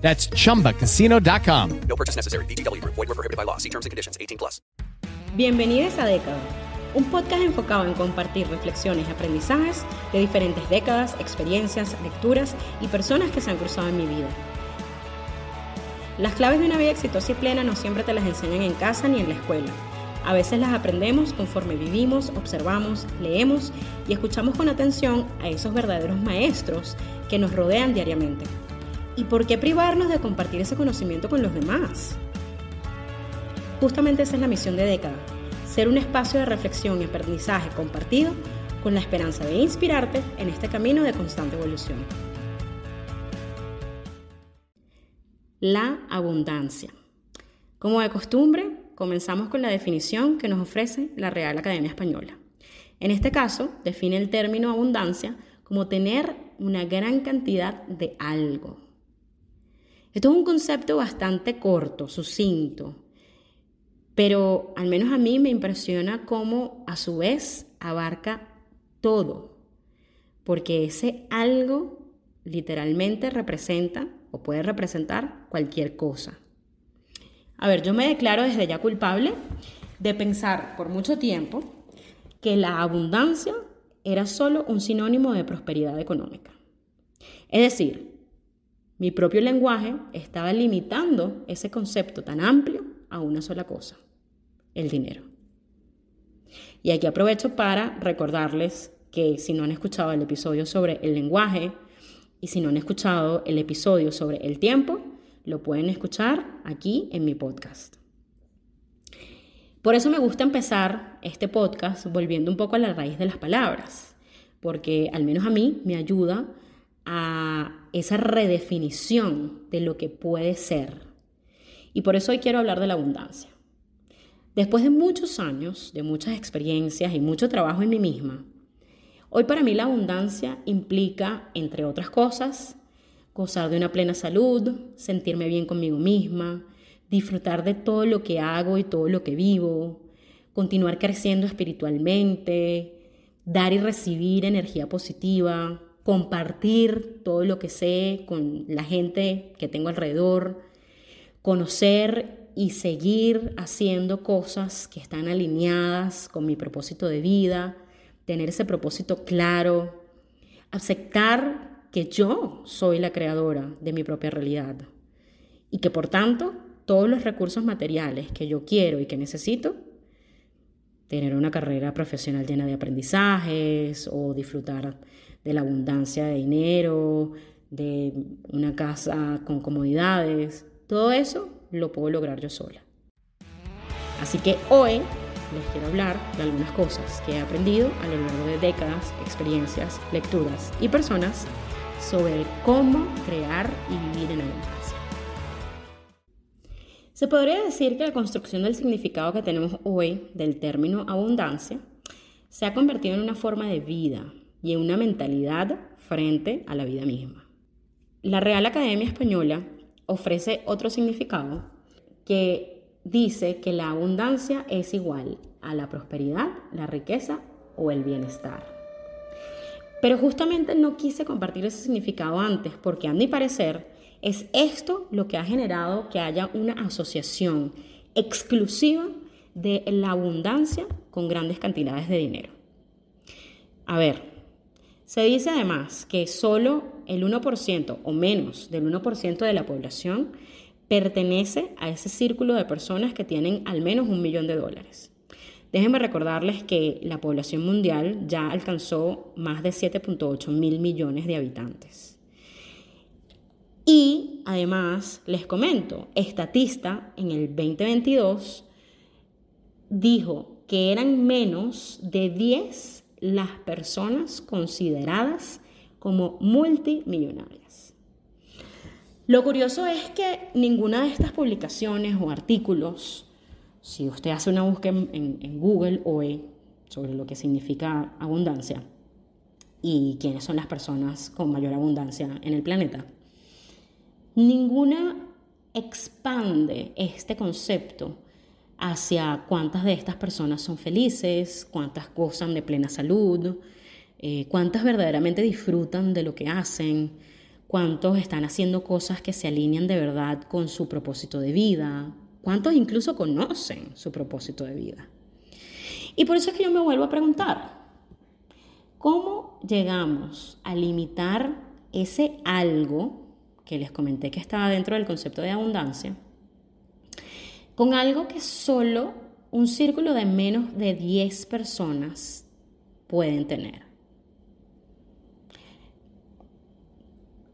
That's chumbacasino.com. No purchase necessary. VGW Group. Void were prohibited by law. See terms and conditions. 18 plus. Bienvenidos a Década, un podcast enfocado en compartir reflexiones y aprendizajes de diferentes décadas, experiencias, lecturas y personas que se han cruzado en mi vida. Las claves de una vida exitosa y plena no siempre te las enseñan en casa ni en la escuela. A veces las aprendemos conforme vivimos, observamos, leemos y escuchamos con atención a esos verdaderos maestros que nos rodean diariamente. ¿Y por qué privarnos de compartir ese conocimiento con los demás? Justamente esa es la misión de Década, ser un espacio de reflexión y aprendizaje compartido con la esperanza de inspirarte en este camino de constante evolución. La abundancia. Como de costumbre, comenzamos con la definición que nos ofrece la Real Academia Española. En este caso, define el término abundancia como tener una gran cantidad de algo. Esto es un concepto bastante corto, sucinto, pero al menos a mí me impresiona cómo a su vez abarca todo, porque ese algo literalmente representa o puede representar cualquier cosa. A ver, yo me declaro desde ya culpable de pensar por mucho tiempo que la abundancia era solo un sinónimo de prosperidad económica. Es decir, mi propio lenguaje estaba limitando ese concepto tan amplio a una sola cosa, el dinero. Y aquí aprovecho para recordarles que si no han escuchado el episodio sobre el lenguaje y si no han escuchado el episodio sobre el tiempo, lo pueden escuchar aquí en mi podcast. Por eso me gusta empezar este podcast volviendo un poco a la raíz de las palabras, porque al menos a mí me ayuda a esa redefinición de lo que puede ser. Y por eso hoy quiero hablar de la abundancia. Después de muchos años, de muchas experiencias y mucho trabajo en mí misma, hoy para mí la abundancia implica, entre otras cosas, gozar de una plena salud, sentirme bien conmigo misma, disfrutar de todo lo que hago y todo lo que vivo, continuar creciendo espiritualmente, dar y recibir energía positiva, compartir todo lo que sé con la gente que tengo alrededor, conocer y seguir haciendo cosas que están alineadas con mi propósito de vida, tener ese propósito claro, aceptar que yo soy la creadora de mi propia realidad y que por tanto todos los recursos materiales que yo quiero y que necesito, tener una carrera profesional llena de aprendizajes o disfrutar de la abundancia de dinero, de una casa con comodidades, todo eso lo puedo lograr yo sola. Así que hoy les quiero hablar de algunas cosas que he aprendido a lo largo de décadas, experiencias, lecturas y personas sobre cómo crear y vivir en abundancia. Se podría decir que la construcción del significado que tenemos hoy del término abundancia se ha convertido en una forma de vida y una mentalidad frente a la vida misma. La Real Academia Española ofrece otro significado que dice que la abundancia es igual a la prosperidad, la riqueza o el bienestar. Pero justamente no quise compartir ese significado antes porque a mi parecer es esto lo que ha generado que haya una asociación exclusiva de la abundancia con grandes cantidades de dinero. A ver, se dice además que solo el 1% o menos del 1% de la población pertenece a ese círculo de personas que tienen al menos un millón de dólares. Déjenme recordarles que la población mundial ya alcanzó más de 7.8 mil millones de habitantes. Y además, les comento, Estatista en el 2022 dijo que eran menos de 10 las personas consideradas como multimillonarias. Lo curioso es que ninguna de estas publicaciones o artículos Si usted hace una búsqueda en, Google hoy sobre lo que significa abundancia y quiénes son las personas con mayor abundancia en el planeta, ninguna expande este concepto hacia cuántas de estas personas son felices, cuántas gozan de plena salud, eh, cuántas verdaderamente disfrutan de lo que hacen, cuántos están haciendo cosas que se alinean de verdad con su propósito de vida, cuántos incluso conocen su propósito de vida. Y por eso es que yo me vuelvo a preguntar, ¿cómo llegamos a limitar ese algo que les comenté que estaba dentro del concepto de abundancia con algo que solo un círculo de menos de 10 personas pueden tener?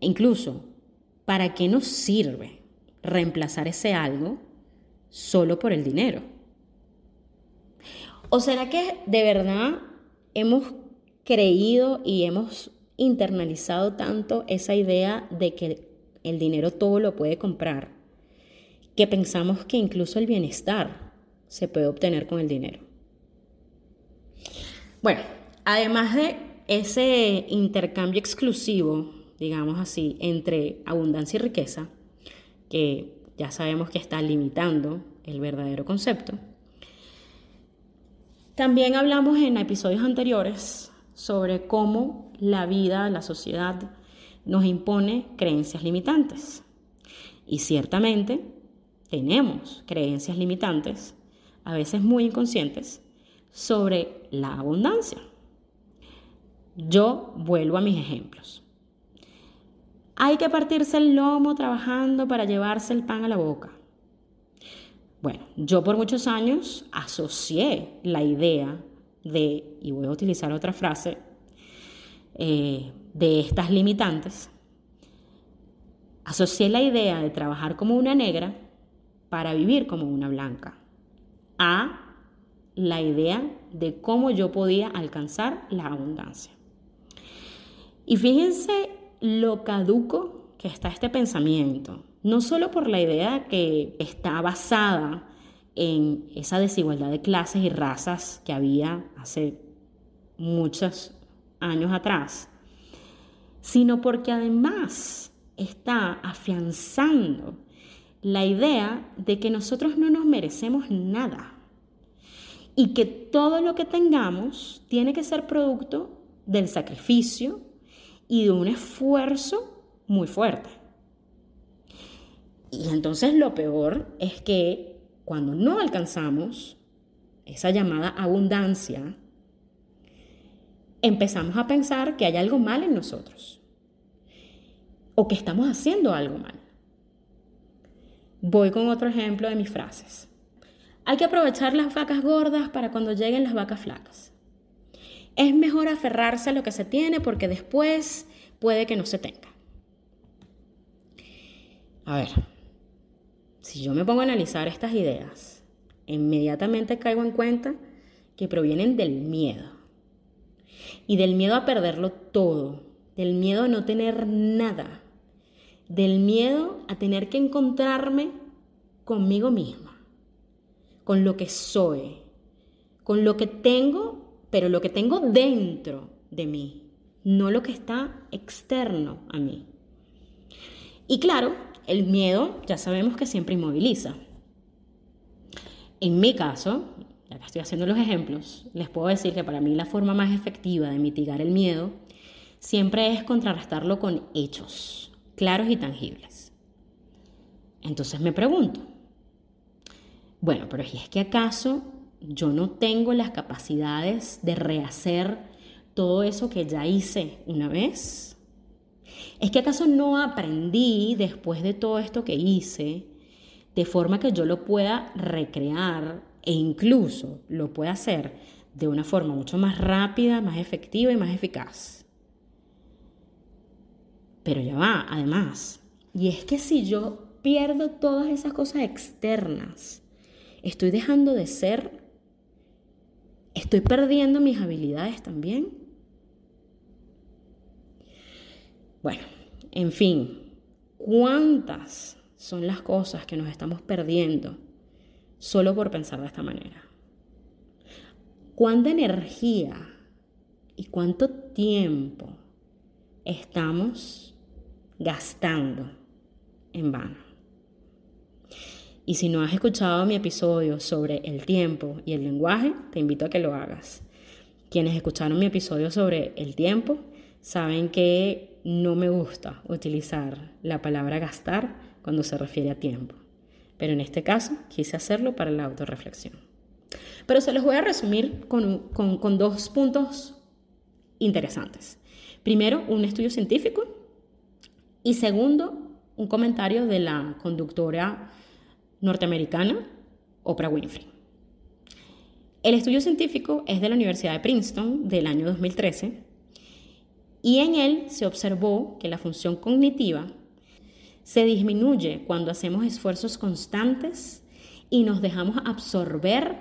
Incluso, ¿para qué nos sirve reemplazar ese algo solo por el dinero? ¿O será que de verdad hemos creído y hemos internalizado tanto esa idea de que el dinero todo lo puede comprar, que pensamos que incluso el bienestar se puede obtener con el dinero? Bueno, además de ese intercambio exclusivo digamos así, entre abundancia y riqueza, que ya sabemos que está limitando el verdadero concepto. También hablamos en episodios anteriores sobre cómo la vida, la sociedad, nos impone creencias limitantes. Y ciertamente tenemos creencias limitantes, a veces muy inconscientes, sobre la abundancia. Yo vuelvo a mis ejemplos. Hay que partirse el lomo trabajando para llevarse el pan a la boca. Bueno, yo por muchos años asocié la idea de, y voy a utilizar otra frase, eh, de estas limitantes, asocié la idea de trabajar como una negra para vivir como una blanca a la idea de cómo yo podía alcanzar la abundancia. Y fíjense lo caduco que está este pensamiento, no solo por la idea que está basada en esa desigualdad de clases y razas que había hace muchos años atrás, sino porque además está afianzando la idea de que nosotros no nos merecemos nada y que todo lo que tengamos tiene que ser producto del sacrificio, y de un esfuerzo muy fuerte. Y entonces lo peor es que cuando no alcanzamos esa llamada abundancia, empezamos a pensar que hay algo mal en nosotros o que estamos haciendo algo mal. Voy con otro ejemplo de mis frases. Hay que aprovechar las vacas gordas para cuando lleguen las vacas flacas. Es mejor aferrarse a lo que se tiene porque después puede que no se tenga. A ver, si yo me pongo a analizar estas ideas, inmediatamente caigo en cuenta que provienen del miedo. Y del miedo a perderlo todo, del miedo a no tener nada, del miedo a tener que encontrarme conmigo misma, con lo que soy, con lo que tengo pero lo que tengo dentro de mí, no lo que está externo a mí. Y claro, el miedo ya sabemos que siempre inmoviliza. En mi caso, ya que estoy haciendo los ejemplos, les puedo decir que para mí la forma más efectiva de mitigar el miedo siempre es contrarrestarlo con hechos claros y tangibles. Entonces me pregunto, bueno, pero es que acaso yo no tengo las capacidades de rehacer todo eso que ya hice una vez? ¿Es que acaso no aprendí después de todo esto que hice de forma que yo lo pueda recrear e incluso lo pueda hacer de una forma mucho más rápida, más efectiva y más eficaz? Pero ya va, además, y es que si yo pierdo todas esas cosas externas, estoy dejando de ser ¿Estoy perdiendo mis habilidades también? Bueno, en fin, ¿cuántas son las cosas que nos estamos perdiendo solo por pensar de esta manera. ¿Cuánta energía y cuánto tiempo estamos gastando en vano? Y si no has escuchado mi episodio sobre el tiempo y el lenguaje, te invito a que lo hagas. Quienes escucharon mi episodio sobre el tiempo saben que no me gusta utilizar la palabra gastar cuando se refiere a tiempo. Pero en este caso quise hacerlo para la autorreflexión. Pero se los voy a resumir con, con dos puntos interesantes. Primero, un estudio científico y segundo, un comentario de la conductora norteamericana Oprah Winfrey. El estudio científico es de la Universidad de Princeton del año 2013 y en él se observó que la función cognitiva se disminuye cuando hacemos esfuerzos constantes y nos dejamos absorber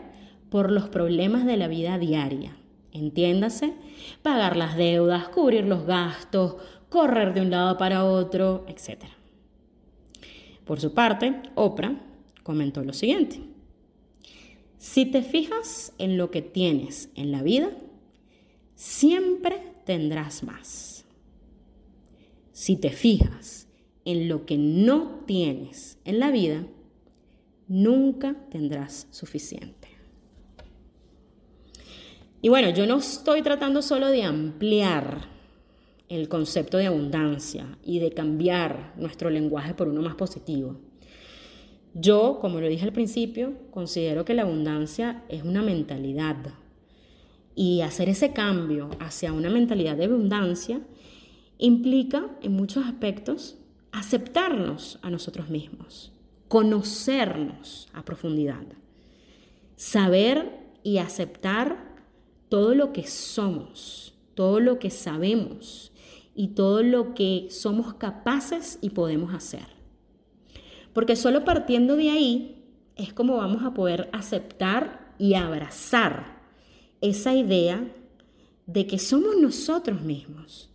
por los problemas de la vida diaria. Entiéndase, pagar las deudas, cubrir los gastos, correr de un lado para otro, etc. Por su parte, Oprah comentó lo siguiente. Si te fijas en lo que tienes en la vida, siempre tendrás más. Si te fijas en lo que no tienes en la vida, nunca tendrás suficiente. Y bueno, yo no estoy tratando solo de ampliar el concepto de abundancia y de cambiar nuestro lenguaje por uno más positivo. Yo, como lo dije al principio, considero que la abundancia es una mentalidad. Y hacer ese cambio hacia una mentalidad de abundancia implica, en muchos aspectos, aceptarnos a nosotros mismos, conocernos a profundidad, saber y aceptar todo lo que somos, todo lo que sabemos y todo lo que somos capaces y podemos hacer. Porque solo partiendo de ahí es como vamos a poder aceptar y abrazar esa idea de que somos nosotros mismos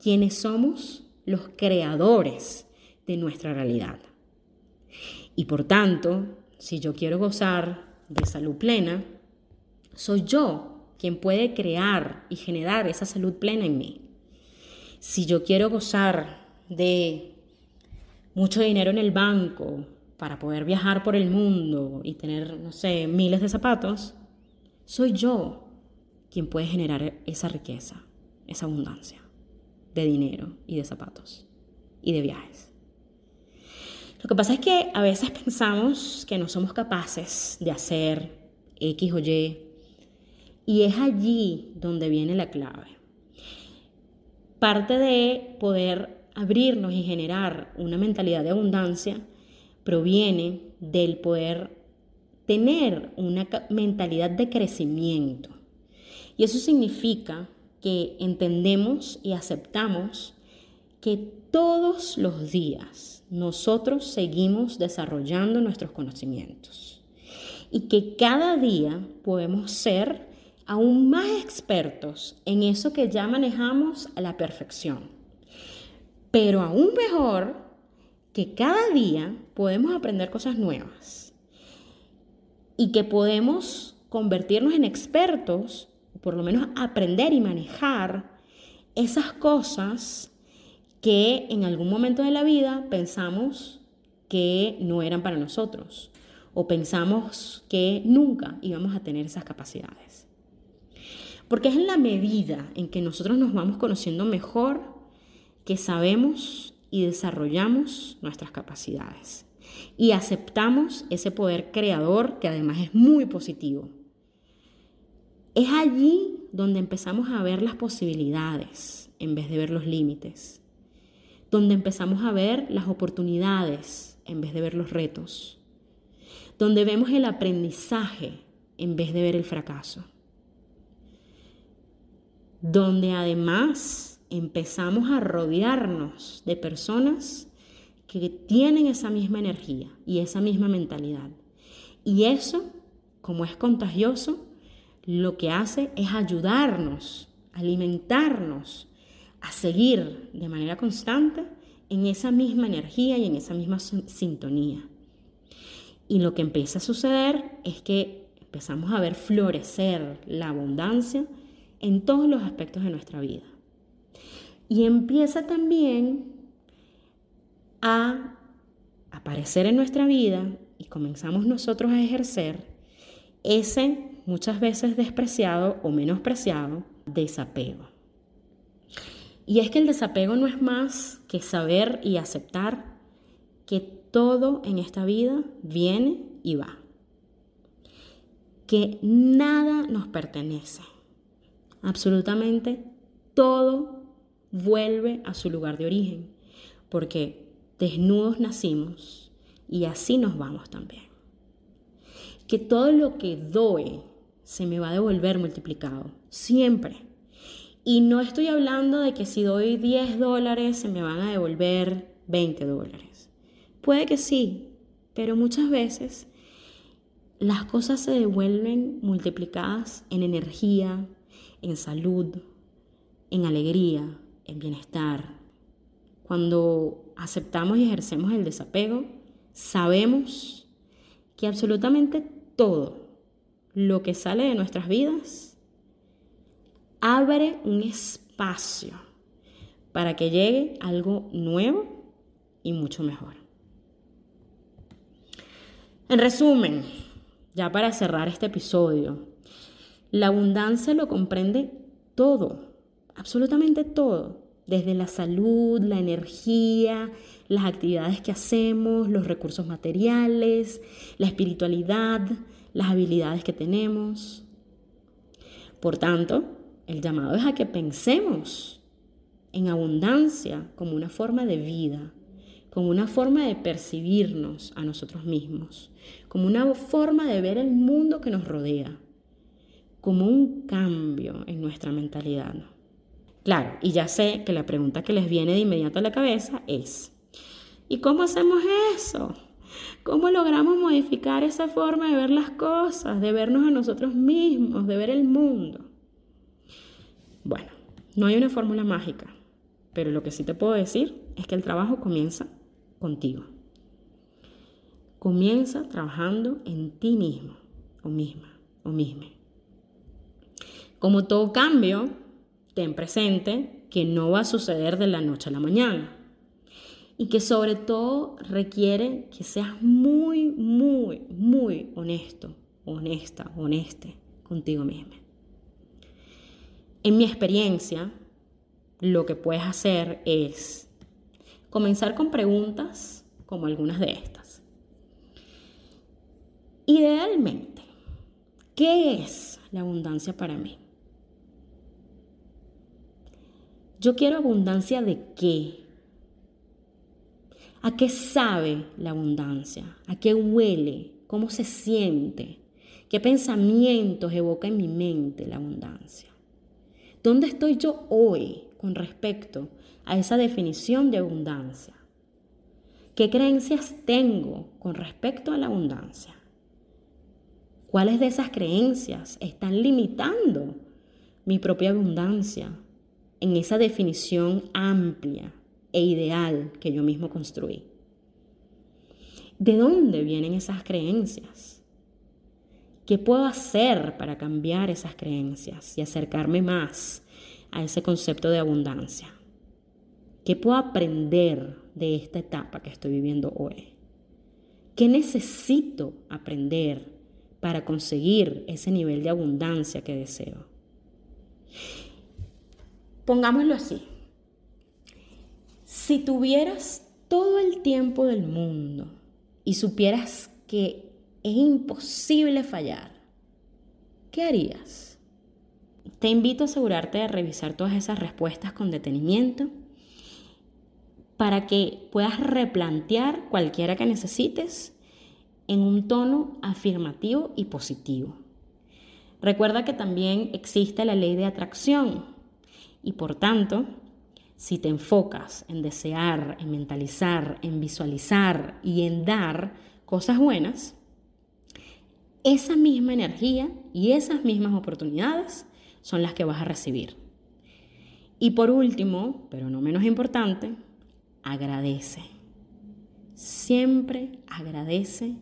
quienes somos los creadores de nuestra realidad. Y por tanto, si yo quiero gozar de salud plena, soy yo quien puede crear y generar esa salud plena en mí. Si yo quiero gozar de mucho dinero en el banco para poder viajar por el mundo y tener, no sé, miles de zapatos, soy yo quien puede generar esa riqueza, esa abundancia de dinero y de zapatos y de viajes. Lo que pasa es que a veces pensamos que no somos capaces de hacer X o Y y es allí donde viene la clave. Parte de poder abrirnos y generar una mentalidad de abundancia proviene del poder tener una mentalidad de crecimiento. Y eso significa que entendemos y aceptamos que todos los días nosotros seguimos desarrollando nuestros conocimientos y que cada día podemos ser aún más expertos en eso que ya manejamos a la perfección. Pero aún mejor, que cada día podemos aprender cosas nuevas y que podemos convertirnos en expertos, por lo menos aprender y manejar esas cosas que en algún momento de la vida pensamos que no eran para nosotros o pensamos que nunca íbamos a tener esas capacidades. Porque es en la medida en que nosotros nos vamos conociendo mejor que sabemos y desarrollamos nuestras capacidades. Y aceptamos ese poder creador que además es muy positivo. Es allí donde empezamos a ver las posibilidades en vez de ver los límites, donde empezamos a ver las oportunidades en vez de ver los retos, donde vemos el aprendizaje en vez de ver el fracaso, donde además empezamos a rodearnos de personas que tienen esa misma energía y esa misma mentalidad. Y eso, como es contagioso, lo que hace es ayudarnos, alimentarnos, a seguir de manera constante en esa misma energía y en esa misma sintonía. Y lo que empieza a suceder es que empezamos a ver florecer la abundancia en todos los aspectos de nuestra vida. Y empieza también a aparecer en nuestra vida y comenzamos nosotros a ejercer ese muchas veces despreciado o menospreciado desapego. Y es que el desapego no es más que saber y aceptar que todo en esta vida viene y va. Que nada nos pertenece. Absolutamente todo vuelve a su lugar de origen. Porque desnudos nacimos y así nos vamos también. Que todo lo que doy se me va a devolver multiplicado. Siempre. Y no estoy hablando de que si doy 10 dólares se me van a devolver 20 dólares. Puede que sí, pero muchas veces las cosas se devuelven multiplicadas en energía, en salud, en alegría, en bienestar. Cuando aceptamos y ejercemos el desapego, sabemos que absolutamente todo lo que sale de nuestras vidas abre un espacio para que llegue algo nuevo y mucho mejor. En resumen, ya para cerrar este episodio, la abundancia lo comprende todo, absolutamente todo, desde la salud, la energía, las actividades que hacemos, los recursos materiales, la espiritualidad, las habilidades que tenemos. Por tanto, el llamado es a que pensemos en abundancia como una forma de vida, como una forma de percibirnos a nosotros mismos, como una forma de ver el mundo que nos rodea, como un cambio en nuestra mentalidad. Claro, y ya sé que la pregunta que les viene de inmediato a la cabeza es, ¿y cómo hacemos eso? ¿Cómo logramos modificar esa forma de ver las cosas, de vernos a nosotros mismos, de ver el mundo? Bueno, no hay una fórmula mágica, pero lo que sí te puedo decir es que el trabajo comienza contigo. Comienza trabajando en ti mismo o misma o misma. Como todo cambio, ten presente que no va a suceder de la noche a la mañana y que sobre todo requiere que seas muy, muy, muy honesto, honesta, honeste contigo mismo. En mi experiencia, lo que puedes hacer es comenzar con preguntas como algunas de estas. Idealmente, ¿qué es la abundancia para mí? Yo quiero abundancia de qué? ¿A qué sabe la abundancia? ¿A qué huele? ¿Cómo se siente? ¿Qué pensamientos evoca en mi mente la abundancia? ¿Dónde estoy yo hoy con respecto a esa definición de abundancia? ¿Qué creencias tengo con respecto a la abundancia? ¿Cuáles de esas creencias están limitando mi propia abundancia en esa definición amplia e ideal que yo mismo construí. ¿De dónde vienen esas creencias? ¿Qué puedo hacer para cambiar esas creencias y acercarme más a ese concepto de abundancia? ¿Qué puedo aprender de esta etapa que estoy viviendo hoy? ¿Qué necesito aprender para conseguir ese nivel de abundancia que deseo? Pongámoslo así. Si tuvieras todo el tiempo del mundo y supieras que es imposible fallar, ¿qué harías? Te invito a asegurarte de revisar todas esas respuestas con detenimiento para que puedas replantear cualquiera que necesites en un tono afirmativo y positivo. Recuerda que también existe la ley de atracción y por tanto si te enfocas en desear, en mentalizar, en visualizar y en dar cosas buenas, esa misma energía y esas mismas oportunidades son las que vas a recibir. Y por último, pero no menos importante, agradece. Siempre agradece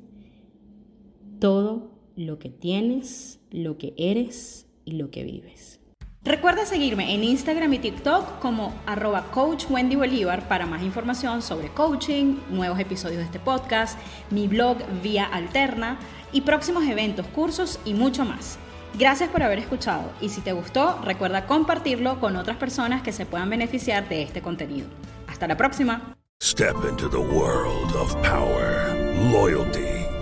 todo lo que tienes, lo que eres y lo que vives. Recuerda seguirme en Instagram y TikTok como arroba coach Wendy Bolívar para más información sobre coaching, nuevos episodios de este podcast, mi blog Vía Alterna y próximos eventos, cursos y mucho más. Gracias por haber escuchado y si te gustó, recuerda compartirlo con otras personas que se puedan beneficiar de este contenido. Hasta la próxima.